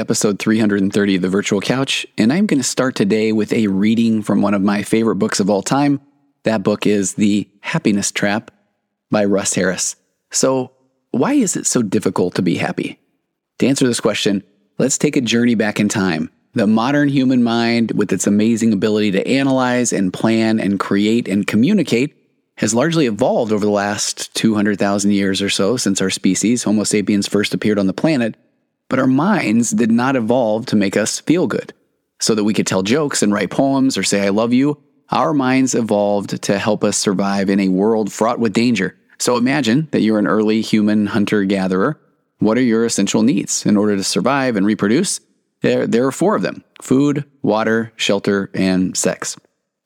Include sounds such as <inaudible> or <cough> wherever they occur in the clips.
episode 330 of The Virtual Couch. And I'm going to start today with a reading from one of my favorite books of all time. That book is The Happiness Trap by Russ Harris. So, why is it so difficult to be happy? To answer this question, let's take a journey back in time. The modern human mind, with its amazing ability to analyze and plan and create and communicate, has largely evolved over the last 200,000 years or so since our species, Homo sapiens, first appeared on the planet. But our minds did not evolve to make us feel good. So that we could tell jokes and write poems or say, I love you, our minds evolved to help us survive in a world fraught with danger. So imagine that you're an early human hunter gatherer. What are your essential needs in order to survive and reproduce? There, there are four of them food, water, shelter, and sex.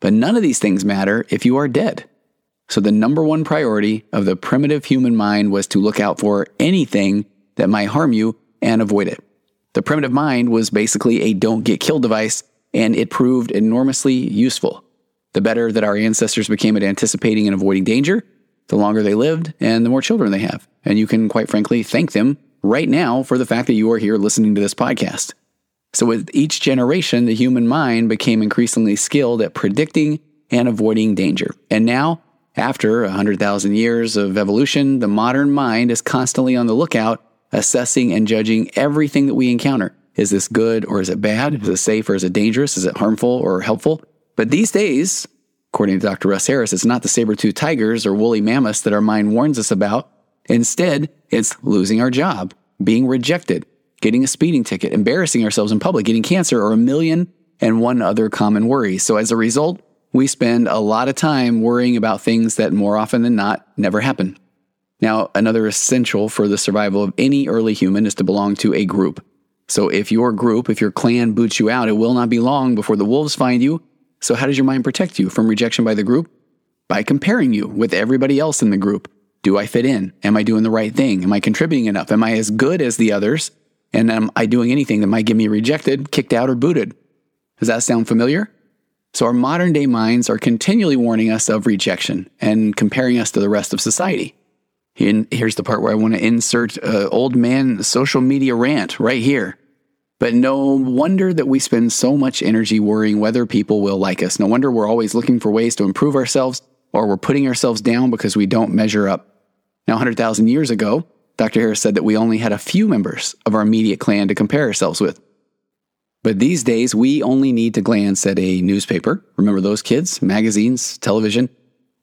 But none of these things matter if you are dead. So, the number one priority of the primitive human mind was to look out for anything that might harm you and avoid it. The primitive mind was basically a don't get killed device, and it proved enormously useful. The better that our ancestors became at anticipating and avoiding danger, the longer they lived and the more children they have. And you can, quite frankly, thank them right now for the fact that you are here listening to this podcast. So, with each generation, the human mind became increasingly skilled at predicting and avoiding danger. And now, after 100,000 years of evolution, the modern mind is constantly on the lookout, assessing and judging everything that we encounter. Is this good or is it bad? Is it safe or is it dangerous? Is it harmful or helpful? But these days, according to Dr. Russ Harris, it's not the saber-toothed tigers or woolly mammoths that our mind warns us about. Instead, it's losing our job, being rejected, getting a speeding ticket, embarrassing ourselves in public, getting cancer, or a million and one other common worries. So as a result, we spend a lot of time worrying about things that more often than not never happen. Now, another essential for the survival of any early human is to belong to a group. So if your group, if your clan boots you out, it will not be long before the wolves find you. So how does your mind protect you from rejection by the group? By comparing you with everybody else in the group. Do I fit in? Am I doing the right thing? Am I contributing enough? Am I as good as the others? And am I doing anything that might get me rejected, kicked out, or booted? Does that sound familiar? So, our modern day minds are continually warning us of rejection and comparing us to the rest of society. And here's the part where I want to insert uh, old man social media rant right here. But no wonder that we spend so much energy worrying whether people will like us. No wonder we're always looking for ways to improve ourselves or we're putting ourselves down because we don't measure up. Now, 100,000 years ago, Dr. Harris said that we only had a few members of our immediate clan to compare ourselves with. But these days, we only need to glance at a newspaper. Remember those kids? Magazines, television,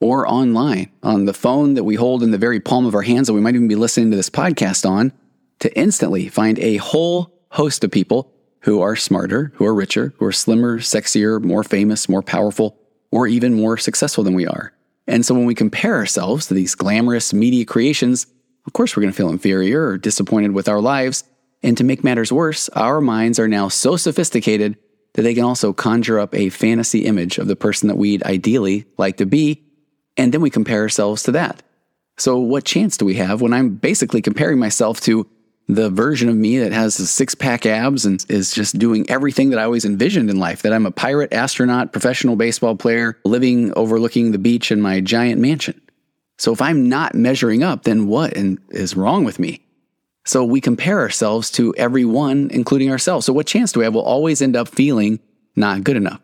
or online on the phone that we hold in the very palm of our hands that we might even be listening to this podcast on to instantly find a whole host of people who are smarter, who are richer, who are slimmer, sexier, more famous, more powerful, or even more successful than we are. And so when we compare ourselves to these glamorous media creations, of course we're going to feel inferior or disappointed with our lives and to make matters worse, our minds are now so sophisticated that they can also conjure up a fantasy image of the person that we'd ideally like to be, and then we compare ourselves to that. So, what chance do we have when I'm basically comparing myself to the version of me that has six pack abs and is just doing everything that I always envisioned in life? That I'm a pirate, astronaut, professional baseball player, living overlooking the beach in my giant mansion. So, if I'm not measuring up, then what is wrong with me? So we compare ourselves to everyone, including ourselves. So what chance do we have? We'll always end up feeling not good enough.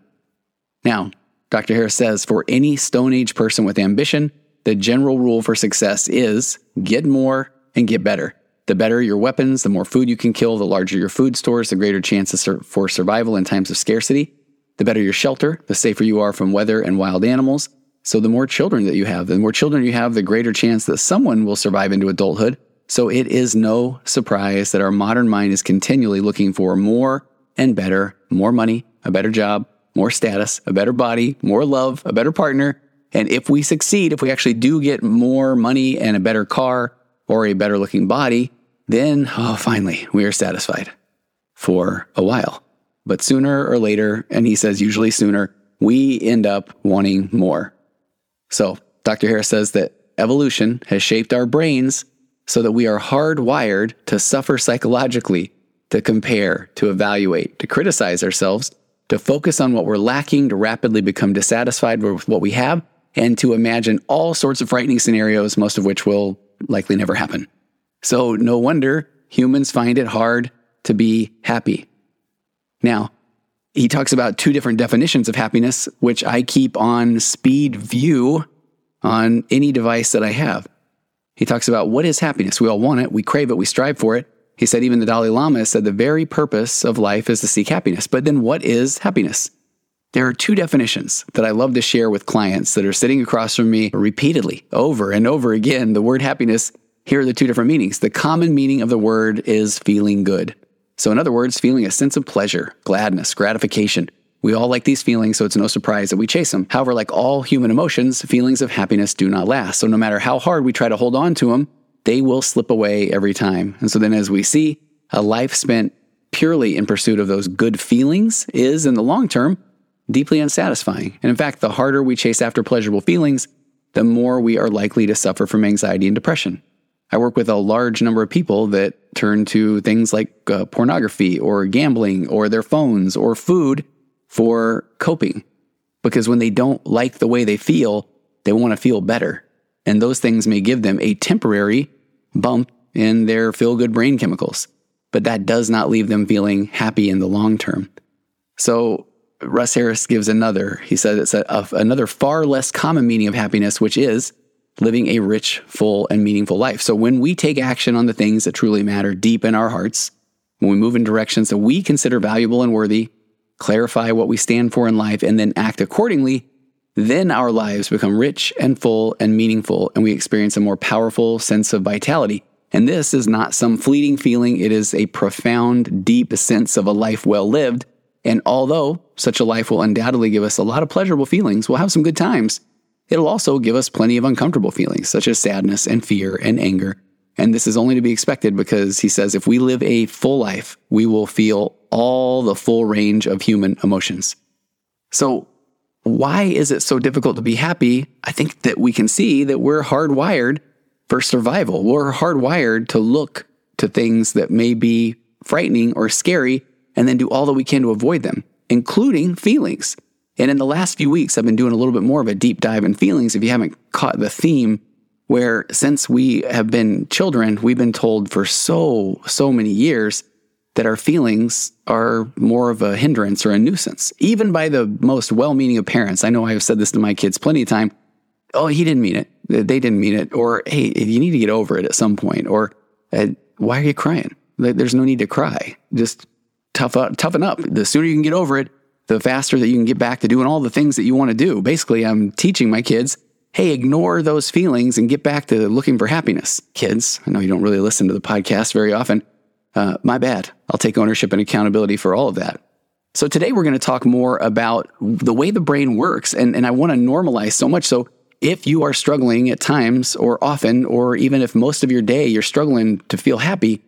Now, Dr. Harris says for any Stone Age person with ambition, the general rule for success is get more and get better. The better your weapons, the more food you can kill, the larger your food stores, the greater chances for survival in times of scarcity. The better your shelter, the safer you are from weather and wild animals. So the more children that you have, the more children you have, the greater chance that someone will survive into adulthood so it is no surprise that our modern mind is continually looking for more and better, more money, a better job, more status, a better body, more love, a better partner. And if we succeed, if we actually do get more money and a better car or a better looking body, then, oh, finally, we are satisfied for a while. But sooner or later, and he says usually sooner, we end up wanting more. So, Dr. Harris says that evolution has shaped our brains so that we are hardwired to suffer psychologically, to compare, to evaluate, to criticize ourselves, to focus on what we're lacking, to rapidly become dissatisfied with what we have, and to imagine all sorts of frightening scenarios, most of which will likely never happen. So, no wonder humans find it hard to be happy. Now, he talks about two different definitions of happiness, which I keep on speed view on any device that I have. He talks about what is happiness. We all want it, we crave it, we strive for it. He said even the Dalai Lama said the very purpose of life is to seek happiness. But then what is happiness? There are two definitions that I love to share with clients that are sitting across from me repeatedly, over and over again. The word happiness, here are the two different meanings. The common meaning of the word is feeling good. So, in other words, feeling a sense of pleasure, gladness, gratification. We all like these feelings, so it's no surprise that we chase them. However, like all human emotions, feelings of happiness do not last. So, no matter how hard we try to hold on to them, they will slip away every time. And so, then as we see, a life spent purely in pursuit of those good feelings is, in the long term, deeply unsatisfying. And in fact, the harder we chase after pleasurable feelings, the more we are likely to suffer from anxiety and depression. I work with a large number of people that turn to things like uh, pornography or gambling or their phones or food for coping. Because when they don't like the way they feel, they want to feel better. And those things may give them a temporary bump in their feel good brain chemicals, but that does not leave them feeling happy in the long term. So, Russ Harris gives another. He says it's a, a, another far less common meaning of happiness, which is living a rich, full, and meaningful life. So when we take action on the things that truly matter deep in our hearts, when we move in directions that we consider valuable and worthy, clarify what we stand for in life, and then act accordingly, then our lives become rich and full and meaningful, and we experience a more powerful sense of vitality. And this is not some fleeting feeling, it is a profound, deep sense of a life well lived. And although such a life will undoubtedly give us a lot of pleasurable feelings, we'll have some good times It'll also give us plenty of uncomfortable feelings, such as sadness and fear and anger. And this is only to be expected because he says if we live a full life, we will feel all the full range of human emotions. So, why is it so difficult to be happy? I think that we can see that we're hardwired for survival. We're hardwired to look to things that may be frightening or scary and then do all that we can to avoid them, including feelings. And in the last few weeks, I've been doing a little bit more of a deep dive in feelings. If you haven't caught the theme, where since we have been children, we've been told for so, so many years that our feelings are more of a hindrance or a nuisance, even by the most well meaning of parents. I know I've said this to my kids plenty of time. Oh, he didn't mean it. They didn't mean it. Or, hey, you need to get over it at some point. Or, uh, why are you crying? There's no need to cry. Just tough up, toughen up. The sooner you can get over it, the faster that you can get back to doing all the things that you want to do. Basically, I'm teaching my kids, hey, ignore those feelings and get back to looking for happiness. Kids, I know you don't really listen to the podcast very often. Uh, my bad. I'll take ownership and accountability for all of that. So today we're going to talk more about the way the brain works. And, and I want to normalize so much. So if you are struggling at times or often, or even if most of your day you're struggling to feel happy,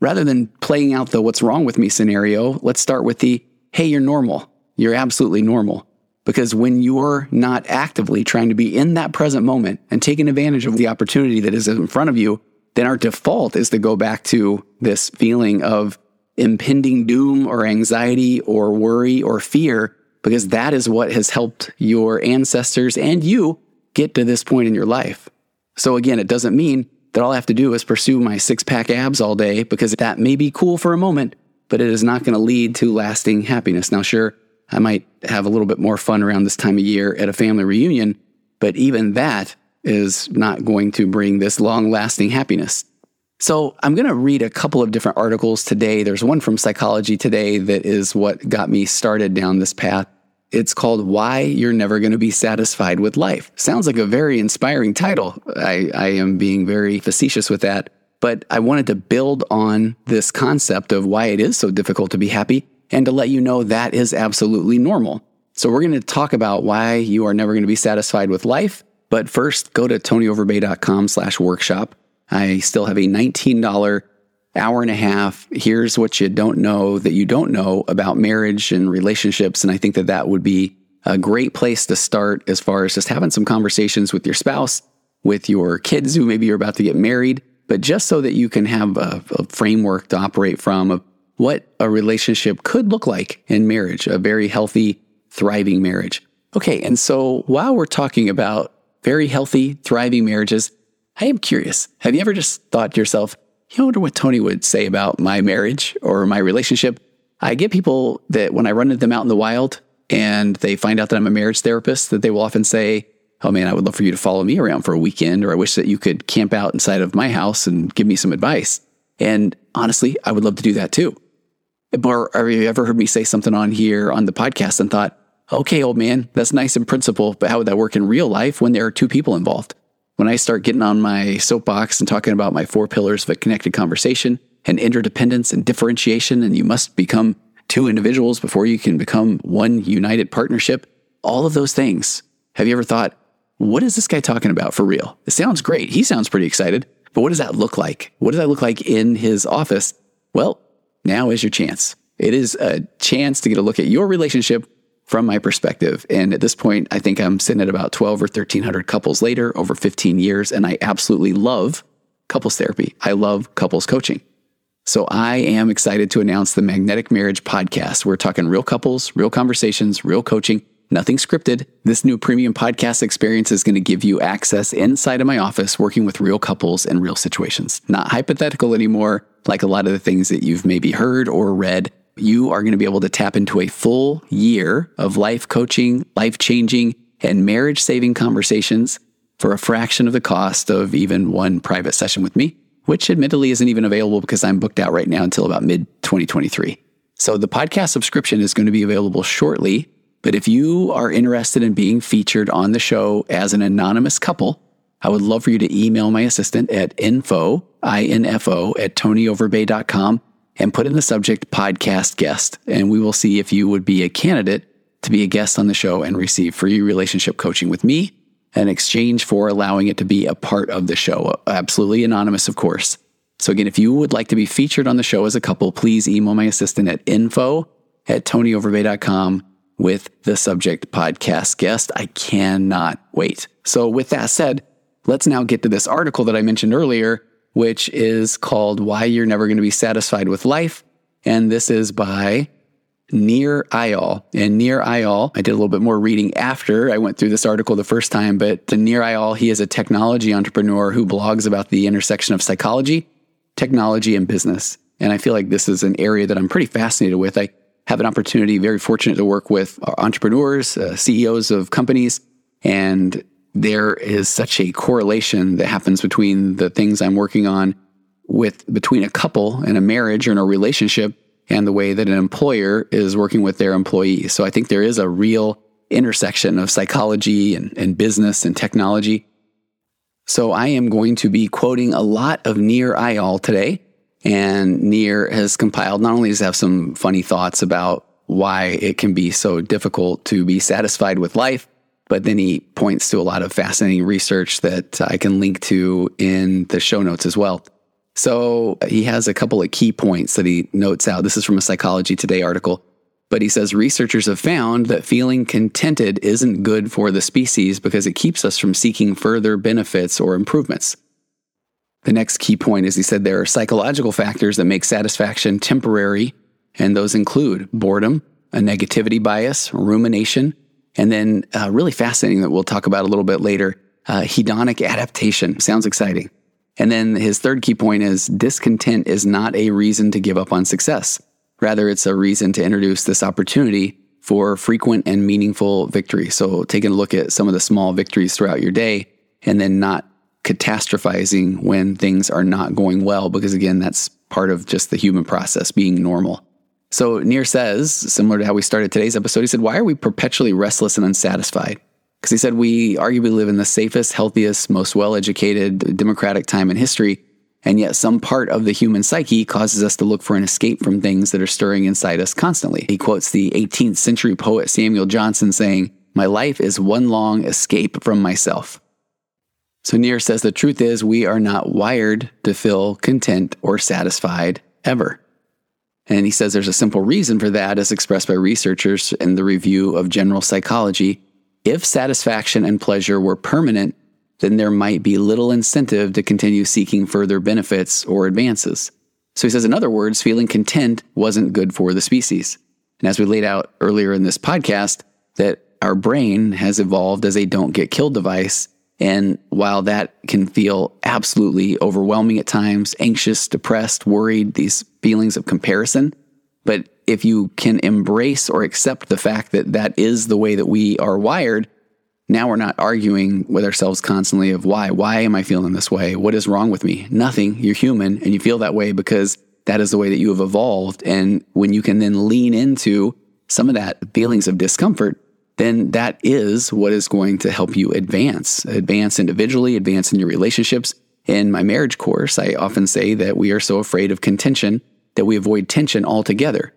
rather than playing out the what's wrong with me scenario, let's start with the hey, you're normal. You're absolutely normal. Because when you're not actively trying to be in that present moment and taking advantage of the opportunity that is in front of you, then our default is to go back to this feeling of impending doom or anxiety or worry or fear, because that is what has helped your ancestors and you get to this point in your life. So, again, it doesn't mean that all I have to do is pursue my six pack abs all day because that may be cool for a moment, but it is not going to lead to lasting happiness. Now, sure, I might have a little bit more fun around this time of year at a family reunion, but even that is not going to bring this long lasting happiness. So, I'm going to read a couple of different articles today. There's one from Psychology Today that is what got me started down this path. It's called Why You're Never Going to Be Satisfied with Life. Sounds like a very inspiring title. I, I am being very facetious with that, but I wanted to build on this concept of why it is so difficult to be happy and to let you know that is absolutely normal. So we're going to talk about why you are never going to be satisfied with life. But first, go to tonyoverbay.com slash workshop. I still have a $19 hour and a half. Here's what you don't know that you don't know about marriage and relationships. And I think that that would be a great place to start as far as just having some conversations with your spouse, with your kids who maybe you're about to get married, but just so that you can have a, a framework to operate from of what a relationship could look like in marriage, a very healthy, thriving marriage. Okay, and so while we're talking about very healthy, thriving marriages, I am curious. Have you ever just thought to yourself, you wonder what Tony would say about my marriage or my relationship. I get people that when I run into them out in the wild and they find out that I'm a marriage therapist, that they will often say, Oh man, I would love for you to follow me around for a weekend, or I wish that you could camp out inside of my house and give me some advice. And honestly, I would love to do that too. Or have you ever heard me say something on here on the podcast and thought, okay, old man, that's nice in principle, but how would that work in real life when there are two people involved? When I start getting on my soapbox and talking about my four pillars of a connected conversation and interdependence and differentiation, and you must become two individuals before you can become one united partnership, all of those things. Have you ever thought, what is this guy talking about for real? It sounds great. He sounds pretty excited, but what does that look like? What does that look like in his office? Well, now is your chance. It is a chance to get a look at your relationship from my perspective. And at this point, I think I'm sitting at about 12 or 1300 couples later over 15 years. And I absolutely love couples therapy. I love couples coaching. So I am excited to announce the Magnetic Marriage Podcast. We're talking real couples, real conversations, real coaching, nothing scripted. This new premium podcast experience is going to give you access inside of my office working with real couples and real situations. Not hypothetical anymore, like a lot of the things that you've maybe heard or read. You are going to be able to tap into a full year of life coaching, life changing, and marriage saving conversations for a fraction of the cost of even one private session with me, which admittedly isn't even available because I'm booked out right now until about mid 2023. So the podcast subscription is going to be available shortly. But if you are interested in being featured on the show as an anonymous couple, I would love for you to email my assistant at info, I-N-F-O, at tonyoverbay.com and put in the subject podcast guest. And we will see if you would be a candidate to be a guest on the show and receive free relationship coaching with me in exchange for allowing it to be a part of the show. Absolutely anonymous, of course. So again, if you would like to be featured on the show as a couple, please email my assistant at info at tonyoverbay.com with the subject podcast guest. I cannot wait. So with that said, let's now get to this article that I mentioned earlier, which is called Why You're Never Going to Be Satisfied with Life. And this is by Nir Eyal. And Nir Eyal, I did a little bit more reading after I went through this article the first time, but the Nir Eyal, he is a technology entrepreneur who blogs about the intersection of psychology, technology, and business. And I feel like this is an area that I'm pretty fascinated with. I have an opportunity, very fortunate to work with entrepreneurs, uh, CEOs of companies, and there is such a correlation that happens between the things I'm working on with between a couple and a marriage or in a relationship and the way that an employer is working with their employees. So I think there is a real intersection of psychology and, and business and technology. So I am going to be quoting a lot of Nir Eyal today. And Nir has compiled, not only does have some funny thoughts about why it can be so difficult to be satisfied with life, but then he points to a lot of fascinating research that I can link to in the show notes as well. So he has a couple of key points that he notes out. This is from a Psychology Today article. But he says researchers have found that feeling contented isn't good for the species because it keeps us from seeking further benefits or improvements. The next key point is he said there are psychological factors that make satisfaction temporary, and those include boredom, a negativity bias, rumination, and then, uh, really fascinating that we'll talk about a little bit later, uh, hedonic adaptation. Sounds exciting. And then his third key point is discontent is not a reason to give up on success. Rather, it's a reason to introduce this opportunity for frequent and meaningful victory. So, taking a look at some of the small victories throughout your day and then not catastrophizing when things are not going well, because again, that's part of just the human process being normal. So Nir says, similar to how we started today's episode, he said, Why are we perpetually restless and unsatisfied? Because he said, We arguably live in the safest, healthiest, most well educated, democratic time in history. And yet, some part of the human psyche causes us to look for an escape from things that are stirring inside us constantly. He quotes the 18th century poet Samuel Johnson saying, My life is one long escape from myself. So Nir says the truth is, we are not wired to feel content or satisfied ever. And he says there's a simple reason for that, as expressed by researchers in the review of general psychology. If satisfaction and pleasure were permanent, then there might be little incentive to continue seeking further benefits or advances. So he says, in other words, feeling content wasn't good for the species. And as we laid out earlier in this podcast, that our brain has evolved as a don't get killed device. And while that can feel absolutely overwhelming at times, anxious, depressed, worried, these feelings of comparison, but if you can embrace or accept the fact that that is the way that we are wired, now we're not arguing with ourselves constantly of why, why am I feeling this way? What is wrong with me? Nothing. You're human and you feel that way because that is the way that you have evolved. And when you can then lean into some of that feelings of discomfort, then that is what is going to help you advance, advance individually, advance in your relationships. In my marriage course, I often say that we are so afraid of contention that we avoid tension altogether.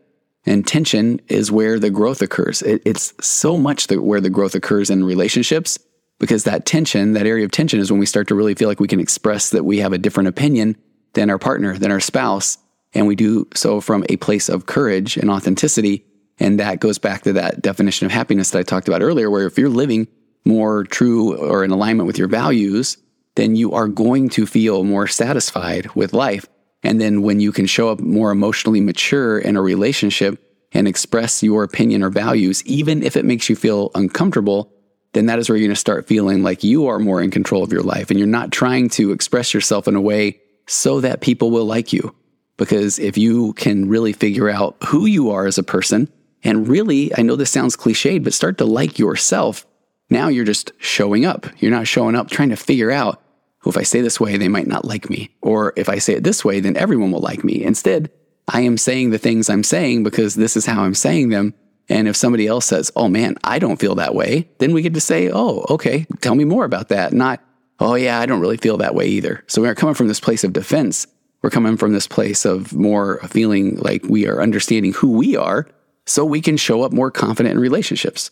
And tension is where the growth occurs. It, it's so much where the growth occurs in relationships because that tension, that area of tension, is when we start to really feel like we can express that we have a different opinion than our partner, than our spouse. And we do so from a place of courage and authenticity and that goes back to that definition of happiness that I talked about earlier, where if you're living more true or in alignment with your values, then you are going to feel more satisfied with life. And then when you can show up more emotionally mature in a relationship and express your opinion or values, even if it makes you feel uncomfortable, then that is where you're going to start feeling like you are more in control of your life and you're not trying to express yourself in a way so that people will like you. Because if you can really figure out who you are as a person and really, I know this sounds cliched, but start to like yourself. Now you're just showing up. You're not showing up trying to figure out, oh, if I say this way, they might not like me. Or if I say it this way, then everyone will like me. Instead, I am saying the things I'm saying because this is how I'm saying them. And if somebody else says, oh man, I don't feel that way, then we get to say, oh, okay, tell me more about that. Not, oh yeah, I don't really feel that way either. So we're coming from this place of defense. We're coming from this place of more feeling like we are understanding who we are so we can show up more confident in relationships.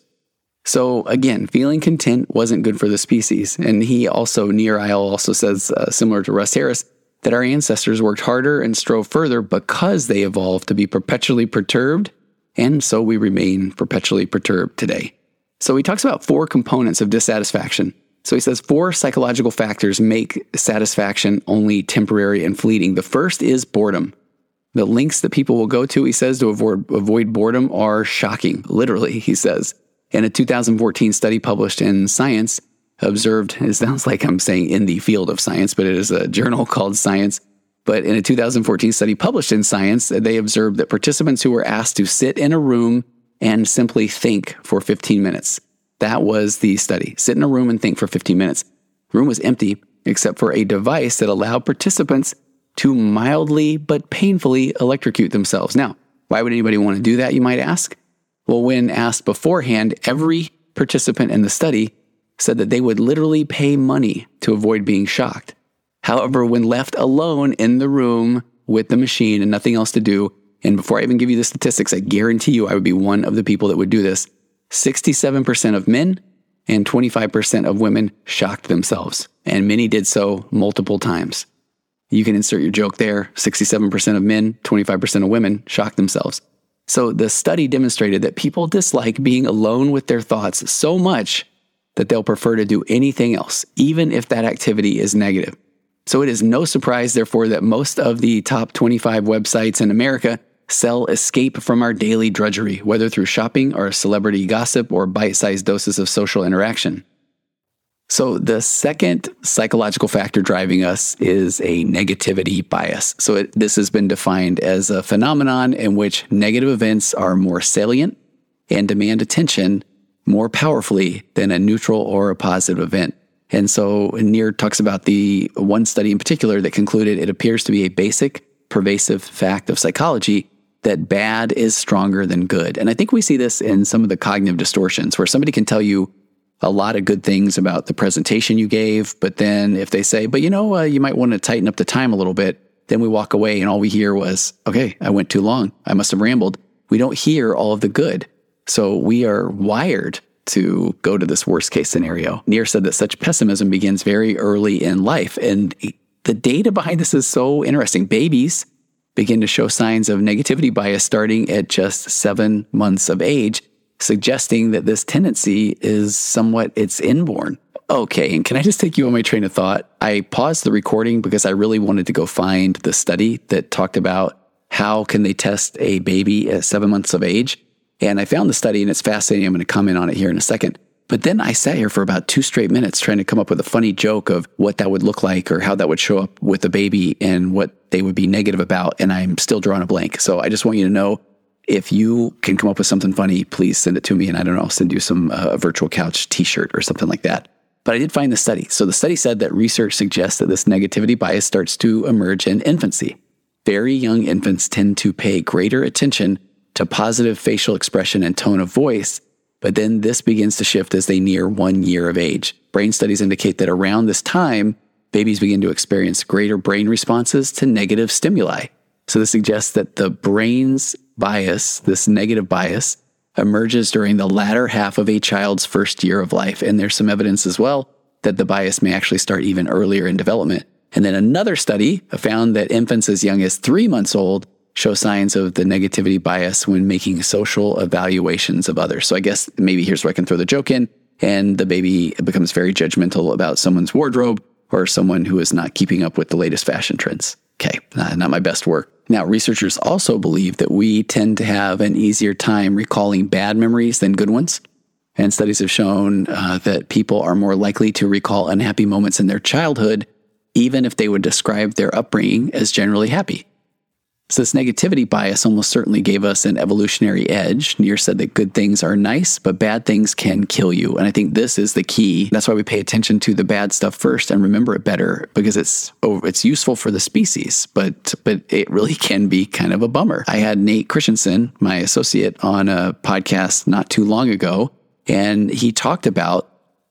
So again, feeling content wasn't good for the species. And he also, Nir Eyal also says, uh, similar to Russ Harris, that our ancestors worked harder and strove further because they evolved to be perpetually perturbed. And so we remain perpetually perturbed today. So he talks about four components of dissatisfaction. So he says four psychological factors make satisfaction only temporary and fleeting. The first is boredom. The links that people will go to, he says, to avoid, avoid boredom are shocking. Literally, he says. In a 2014 study published in Science, observed, it sounds like I'm saying in the field of science, but it is a journal called Science. But in a 2014 study published in Science, they observed that participants who were asked to sit in a room and simply think for 15 minutes. That was the study. Sit in a room and think for 15 minutes. Room was empty except for a device that allowed participants to mildly but painfully electrocute themselves. Now, why would anybody want to do that, you might ask? Well, when asked beforehand, every participant in the study said that they would literally pay money to avoid being shocked. However, when left alone in the room with the machine and nothing else to do, and before I even give you the statistics, I guarantee you I would be one of the people that would do this. 67% of men and 25% of women shocked themselves, and many did so multiple times. You can insert your joke there. 67% of men, 25% of women shock themselves. So the study demonstrated that people dislike being alone with their thoughts so much that they'll prefer to do anything else, even if that activity is negative. So it is no surprise, therefore, that most of the top 25 websites in America sell escape from our daily drudgery, whether through shopping or celebrity gossip or bite sized doses of social interaction. So, the second psychological factor driving us is a negativity bias. So, it, this has been defined as a phenomenon in which negative events are more salient and demand attention more powerfully than a neutral or a positive event. And so, Nir talks about the one study in particular that concluded it appears to be a basic, pervasive fact of psychology that bad is stronger than good. And I think we see this in some of the cognitive distortions where somebody can tell you a lot of good things about the presentation you gave. But then if they say, but you know, uh, you might want to tighten up the time a little bit, then we walk away and all we hear was, okay, I went too long. I must have rambled. We don't hear all of the good. So we are wired to go to this worst case scenario. Nir said that such pessimism begins very early in life. And the data behind this is so interesting. Babies begin to show signs of negativity bias starting at just seven months of age suggesting that this tendency is somewhat it's inborn. Okay, and can I just take you on my train of thought? I paused the recording because I really wanted to go find the study that talked about how can they test a baby at 7 months of age. And I found the study and it's fascinating. I'm going to comment on it here in a second. But then I sat here for about two straight minutes trying to come up with a funny joke of what that would look like or how that would show up with a baby and what they would be negative about. And I'm still drawing a blank. So I just want you to know if you can come up with something funny, please send it to me. And I don't know, I'll send you some uh, virtual couch t shirt or something like that. But I did find the study. So the study said that research suggests that this negativity bias starts to emerge in infancy. Very young infants tend to pay greater attention to positive facial expression and tone of voice but then this begins to shift as they near one year of age. Brain studies indicate that around this time, babies begin to experience greater brain responses to negative stimuli. So this suggests that the brain's bias, this negative bias, emerges during the latter half of a child's first year of life. And there's some evidence as well that the bias may actually start even earlier in development. And then another study found that infants as young as three months old show signs of the negativity bias when making social evaluations of others. So I guess maybe here's where I can throw the joke in. And the baby becomes very judgmental about someone's wardrobe or someone who is not keeping up with the latest fashion trends. Okay, not my best work. Now, researchers also believe that we tend to have an easier time recalling bad memories than good ones. And studies have shown uh, that people are more likely to recall unhappy moments in their childhood, even if they would describe their upbringing as generally happy. So, this negativity bias almost certainly gave us an evolutionary edge. Nir said that good things are nice, but bad things can kill you. And I think this is the key. That's why we pay attention to the bad stuff first and remember it better because it's it's useful for the species, but but it really <laughs> can be kind of a bummer. I had Nate Christensen, my associate, on a podcast not too long ago, and he talked about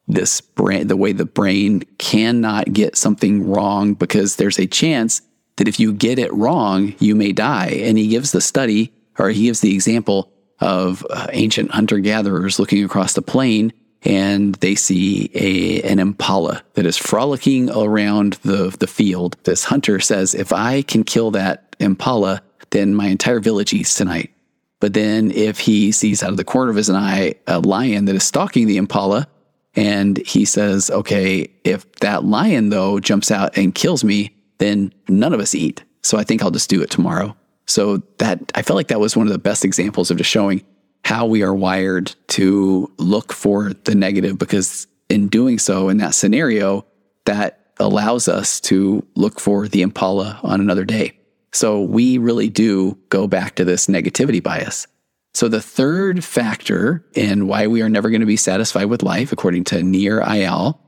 this brain, the way the brain cannot get something wrong because there's a chance that if you get it wrong, you may die. And he gives the study, or he gives the example of uh, ancient hunter gatherers looking across the plain and they see a, an impala that is frolicking around the, the field. This hunter says, If I can kill that impala, then my entire village eats tonight. But then if he sees out of the corner of his eye a lion that is stalking the impala, and he says, Okay, if that lion though jumps out and kills me, then none of us eat. So I think I'll just do it tomorrow. So that I felt like that was one of the best examples of just showing how we are wired to look for the negative because in doing so in that scenario that allows us to look for the impala on another day. So we really do go back to this negativity bias. So the third factor in why we are never going to be satisfied with life, according to Nir Eyal,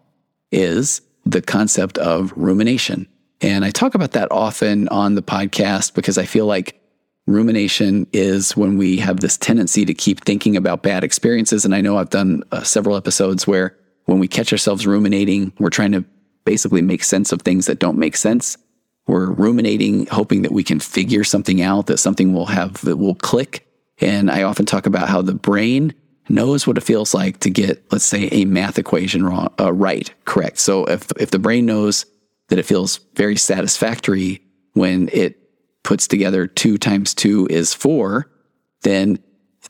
is the concept of rumination. And I talk about that often on the podcast because I feel like rumination is when we have this tendency to keep thinking about bad experiences. And I know I've done uh, several episodes where when we catch ourselves ruminating, we're trying to basically make sense of things that don't make sense. We're ruminating, hoping that we can figure something out, that something will have, that will click. And I often talk about how the brain knows what it feels like to get, let's say, a math equation wrong, uh, right, correct. So if, if the brain knows that it feels very satisfactory when it puts together two times two is four, then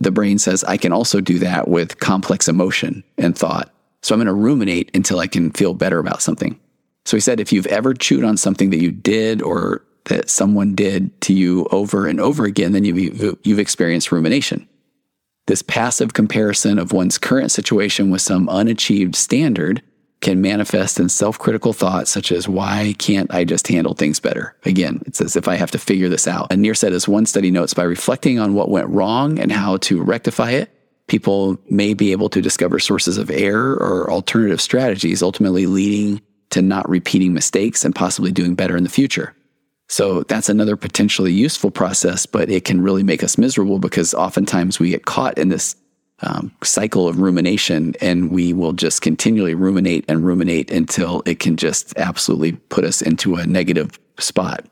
the brain says, I can also do that with complex emotion and thought. So I'm going to ruminate until I can feel better about something. So he said, if you've ever chewed on something that you did or that someone did to you over and over again, then you've, you've experienced rumination. This passive comparison of one's current situation with some unachieved standard can manifest in self critical thoughts such as, why can't I just handle things better? Again, it's as if I have to figure this out. And Nir said, as one study notes, by reflecting on what went wrong and how to rectify it, people may be able to discover sources of error or alternative strategies, ultimately leading to not repeating mistakes and possibly doing better in the future. So that's another potentially useful process, but it can really make us miserable because oftentimes we get caught in this um, cycle of rumination, and we will just continually ruminate and ruminate until it can just absolutely put us into a negative spot.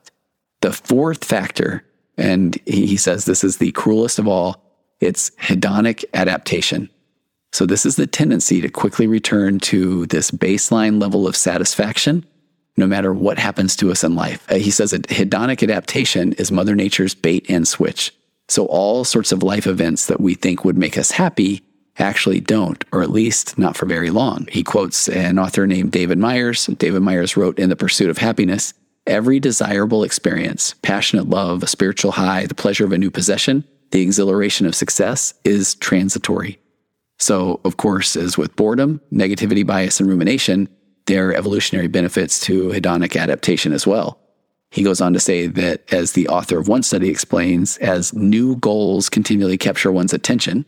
The fourth factor, and he says this is the cruelest of all, it's hedonic adaptation. So, this is the tendency to quickly return to this baseline level of satisfaction no matter what happens to us in life. Uh, he says that hedonic adaptation is Mother Nature's bait and switch. So all sorts of life events that we think would make us happy actually don't, or at least not for very long. He quotes an author named David Myers. David Myers wrote In the Pursuit of Happiness Every desirable experience, passionate love, a spiritual high, the pleasure of a new possession, the exhilaration of success is transitory. So, of course, as with boredom, negativity, bias, and rumination, there are evolutionary benefits to hedonic adaptation as well. He goes on to say that, as the author of one study explains, as new goals continually capture one's attention,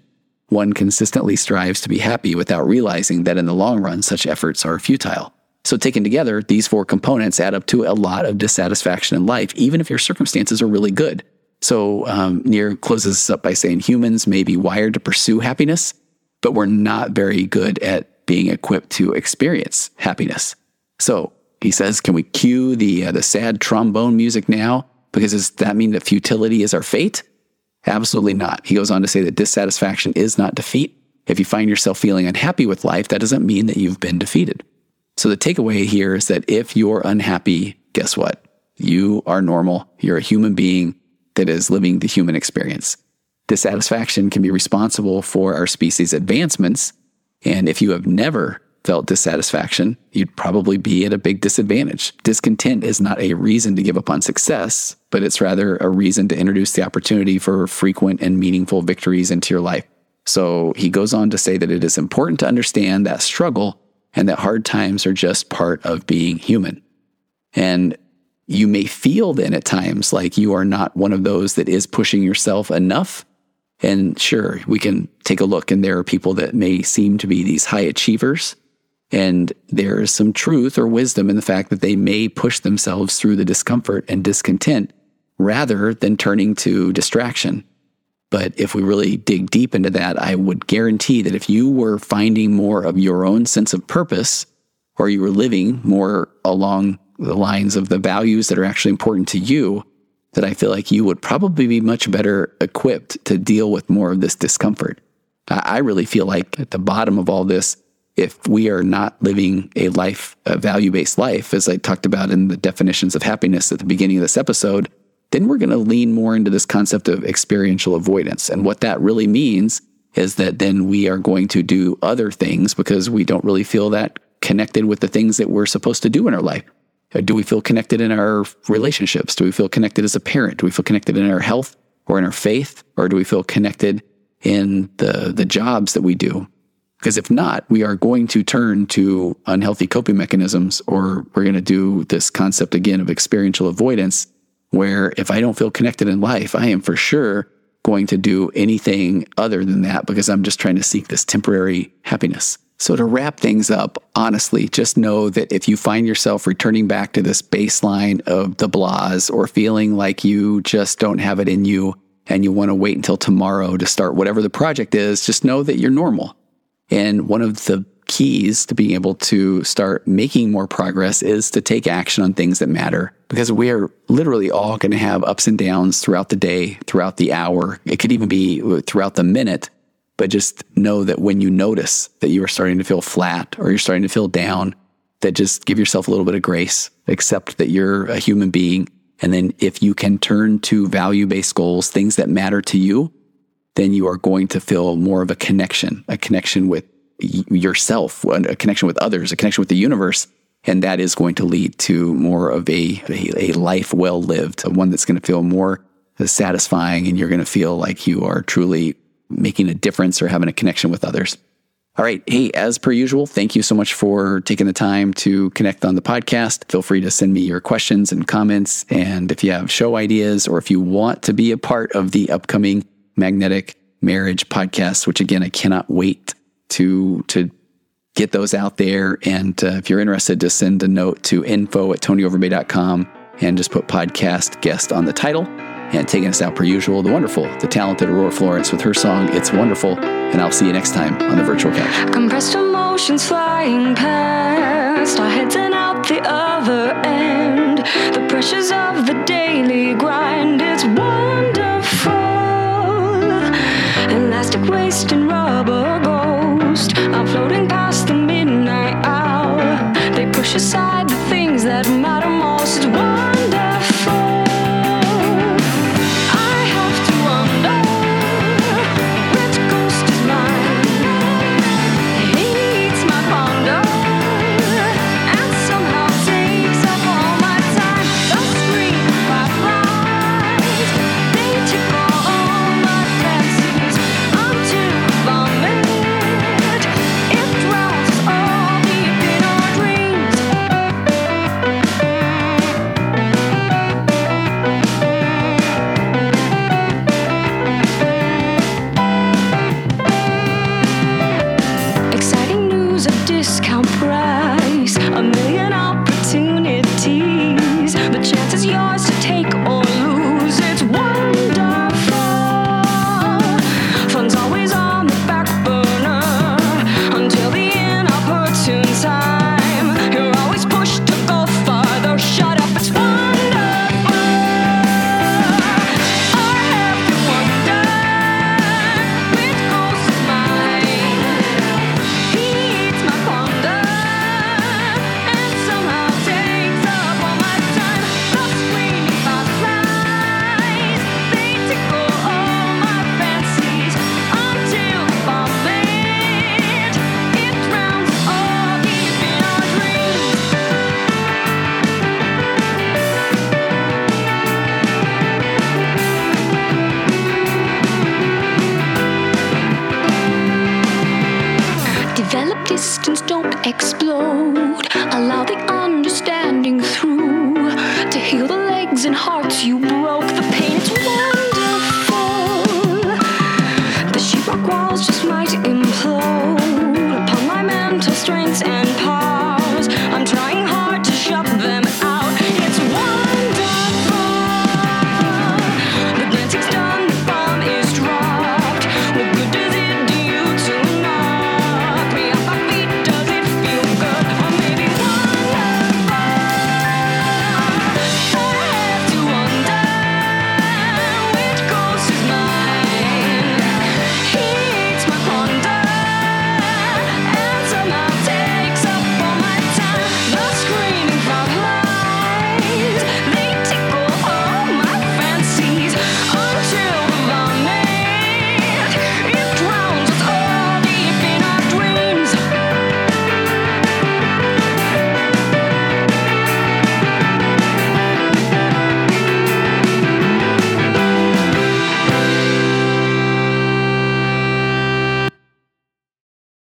one consistently strives to be happy without realizing that in the long run, such efforts are futile. So, taken together, these four components add up to a lot of dissatisfaction in life, even if your circumstances are really good. So, um, Nir closes this up by saying humans may be wired to pursue happiness, but we're not very good at being equipped to experience happiness. So, he says, can we cue the, uh, the sad trombone music now? Because does that mean that futility is our fate? Absolutely not. He goes on to say that dissatisfaction is not defeat. If you find yourself feeling unhappy with life, that doesn't mean that you've been defeated. So the takeaway here is that if you're unhappy, guess what? You are normal. You're a human being that is living the human experience. Dissatisfaction can be responsible for our species' advancements. And if you have never felt dissatisfaction, you'd probably be at a big disadvantage. Discontent is not a reason to give up on success, but it's rather a reason to introduce the opportunity for frequent and meaningful victories into your life. So he goes on to say that it is important to understand that struggle and that hard times are just part of being human. And you may feel then at times like you are not one of those that is pushing yourself enough. And sure, we can take a look, and there are people that may seem to be these high achievers and there is some truth or wisdom in the fact that they may push themselves through the discomfort and discontent rather than turning to distraction. But if we really dig deep into that, I would guarantee that if you were finding more of your own sense of purpose, or you were living more along the lines of the values that are actually important to you, that I feel like you would probably be much better equipped to deal with more of this discomfort. I really feel like at the bottom of all this, if we are not living a life, a value based life, as I talked about in the definitions of happiness at the beginning of this episode, then we're going to lean more into this concept of experiential avoidance. And what that really means is that then we are going to do other things because we don't really feel that connected with the things that we're supposed to do in our life. Uh, do we feel connected in our relationships? Do we feel connected as a parent? Do we feel connected in our health or in our faith? Or do we feel connected in the, the jobs that we do? Because if not, we are going to turn to unhealthy coping mechanisms, or we're going to do this concept again of experiential avoidance, where if I don't feel connected in life, I am for sure going to do anything other than that because I'm just trying to seek this temporary happiness. So, to wrap things up, honestly, just know that if you find yourself returning back to this baseline of the blahs or feeling like you just don't have it in you and you want to wait until tomorrow to start whatever the project is, just know that you're normal. And one of the keys to being able to start making more progress is to take action on things that matter because we are literally all going to have ups and downs throughout the day, throughout the hour. It could even be throughout the minute. But just know that when you notice that you are starting to feel flat or you're starting to feel down, that just give yourself a little bit of grace, accept that you're a human being. And then if you can turn to value based goals, things that matter to you, then you are going to feel more of a connection, a connection with yourself, a connection with others, a connection with the universe. And that is going to lead to more of a, a, a life well lived, one that's going to feel more satisfying. And you're going to feel like you are truly making a difference or having a connection with others. All right. Hey, as per usual, thank you so much for taking the time to connect on the podcast. Feel free to send me your questions and comments. And if you have show ideas or if you want to be a part of the upcoming magnetic marriage podcast, which again, I cannot wait to, to get those out there. And uh, if you're interested, just send a note to info at tonyoverbay.com and just put podcast guest on the title. And taking us out per usual, the wonderful, the talented Aurora Florence with her song, It's Wonderful. And I'll see you next time on the virtual couch. Compressed emotions flying past, our heads and out the other end. The pressures of the daily grind, it's wonderful. Elastic waste and rubber ghost are floating past the midnight hour. They push aside the things upon my mental strengths and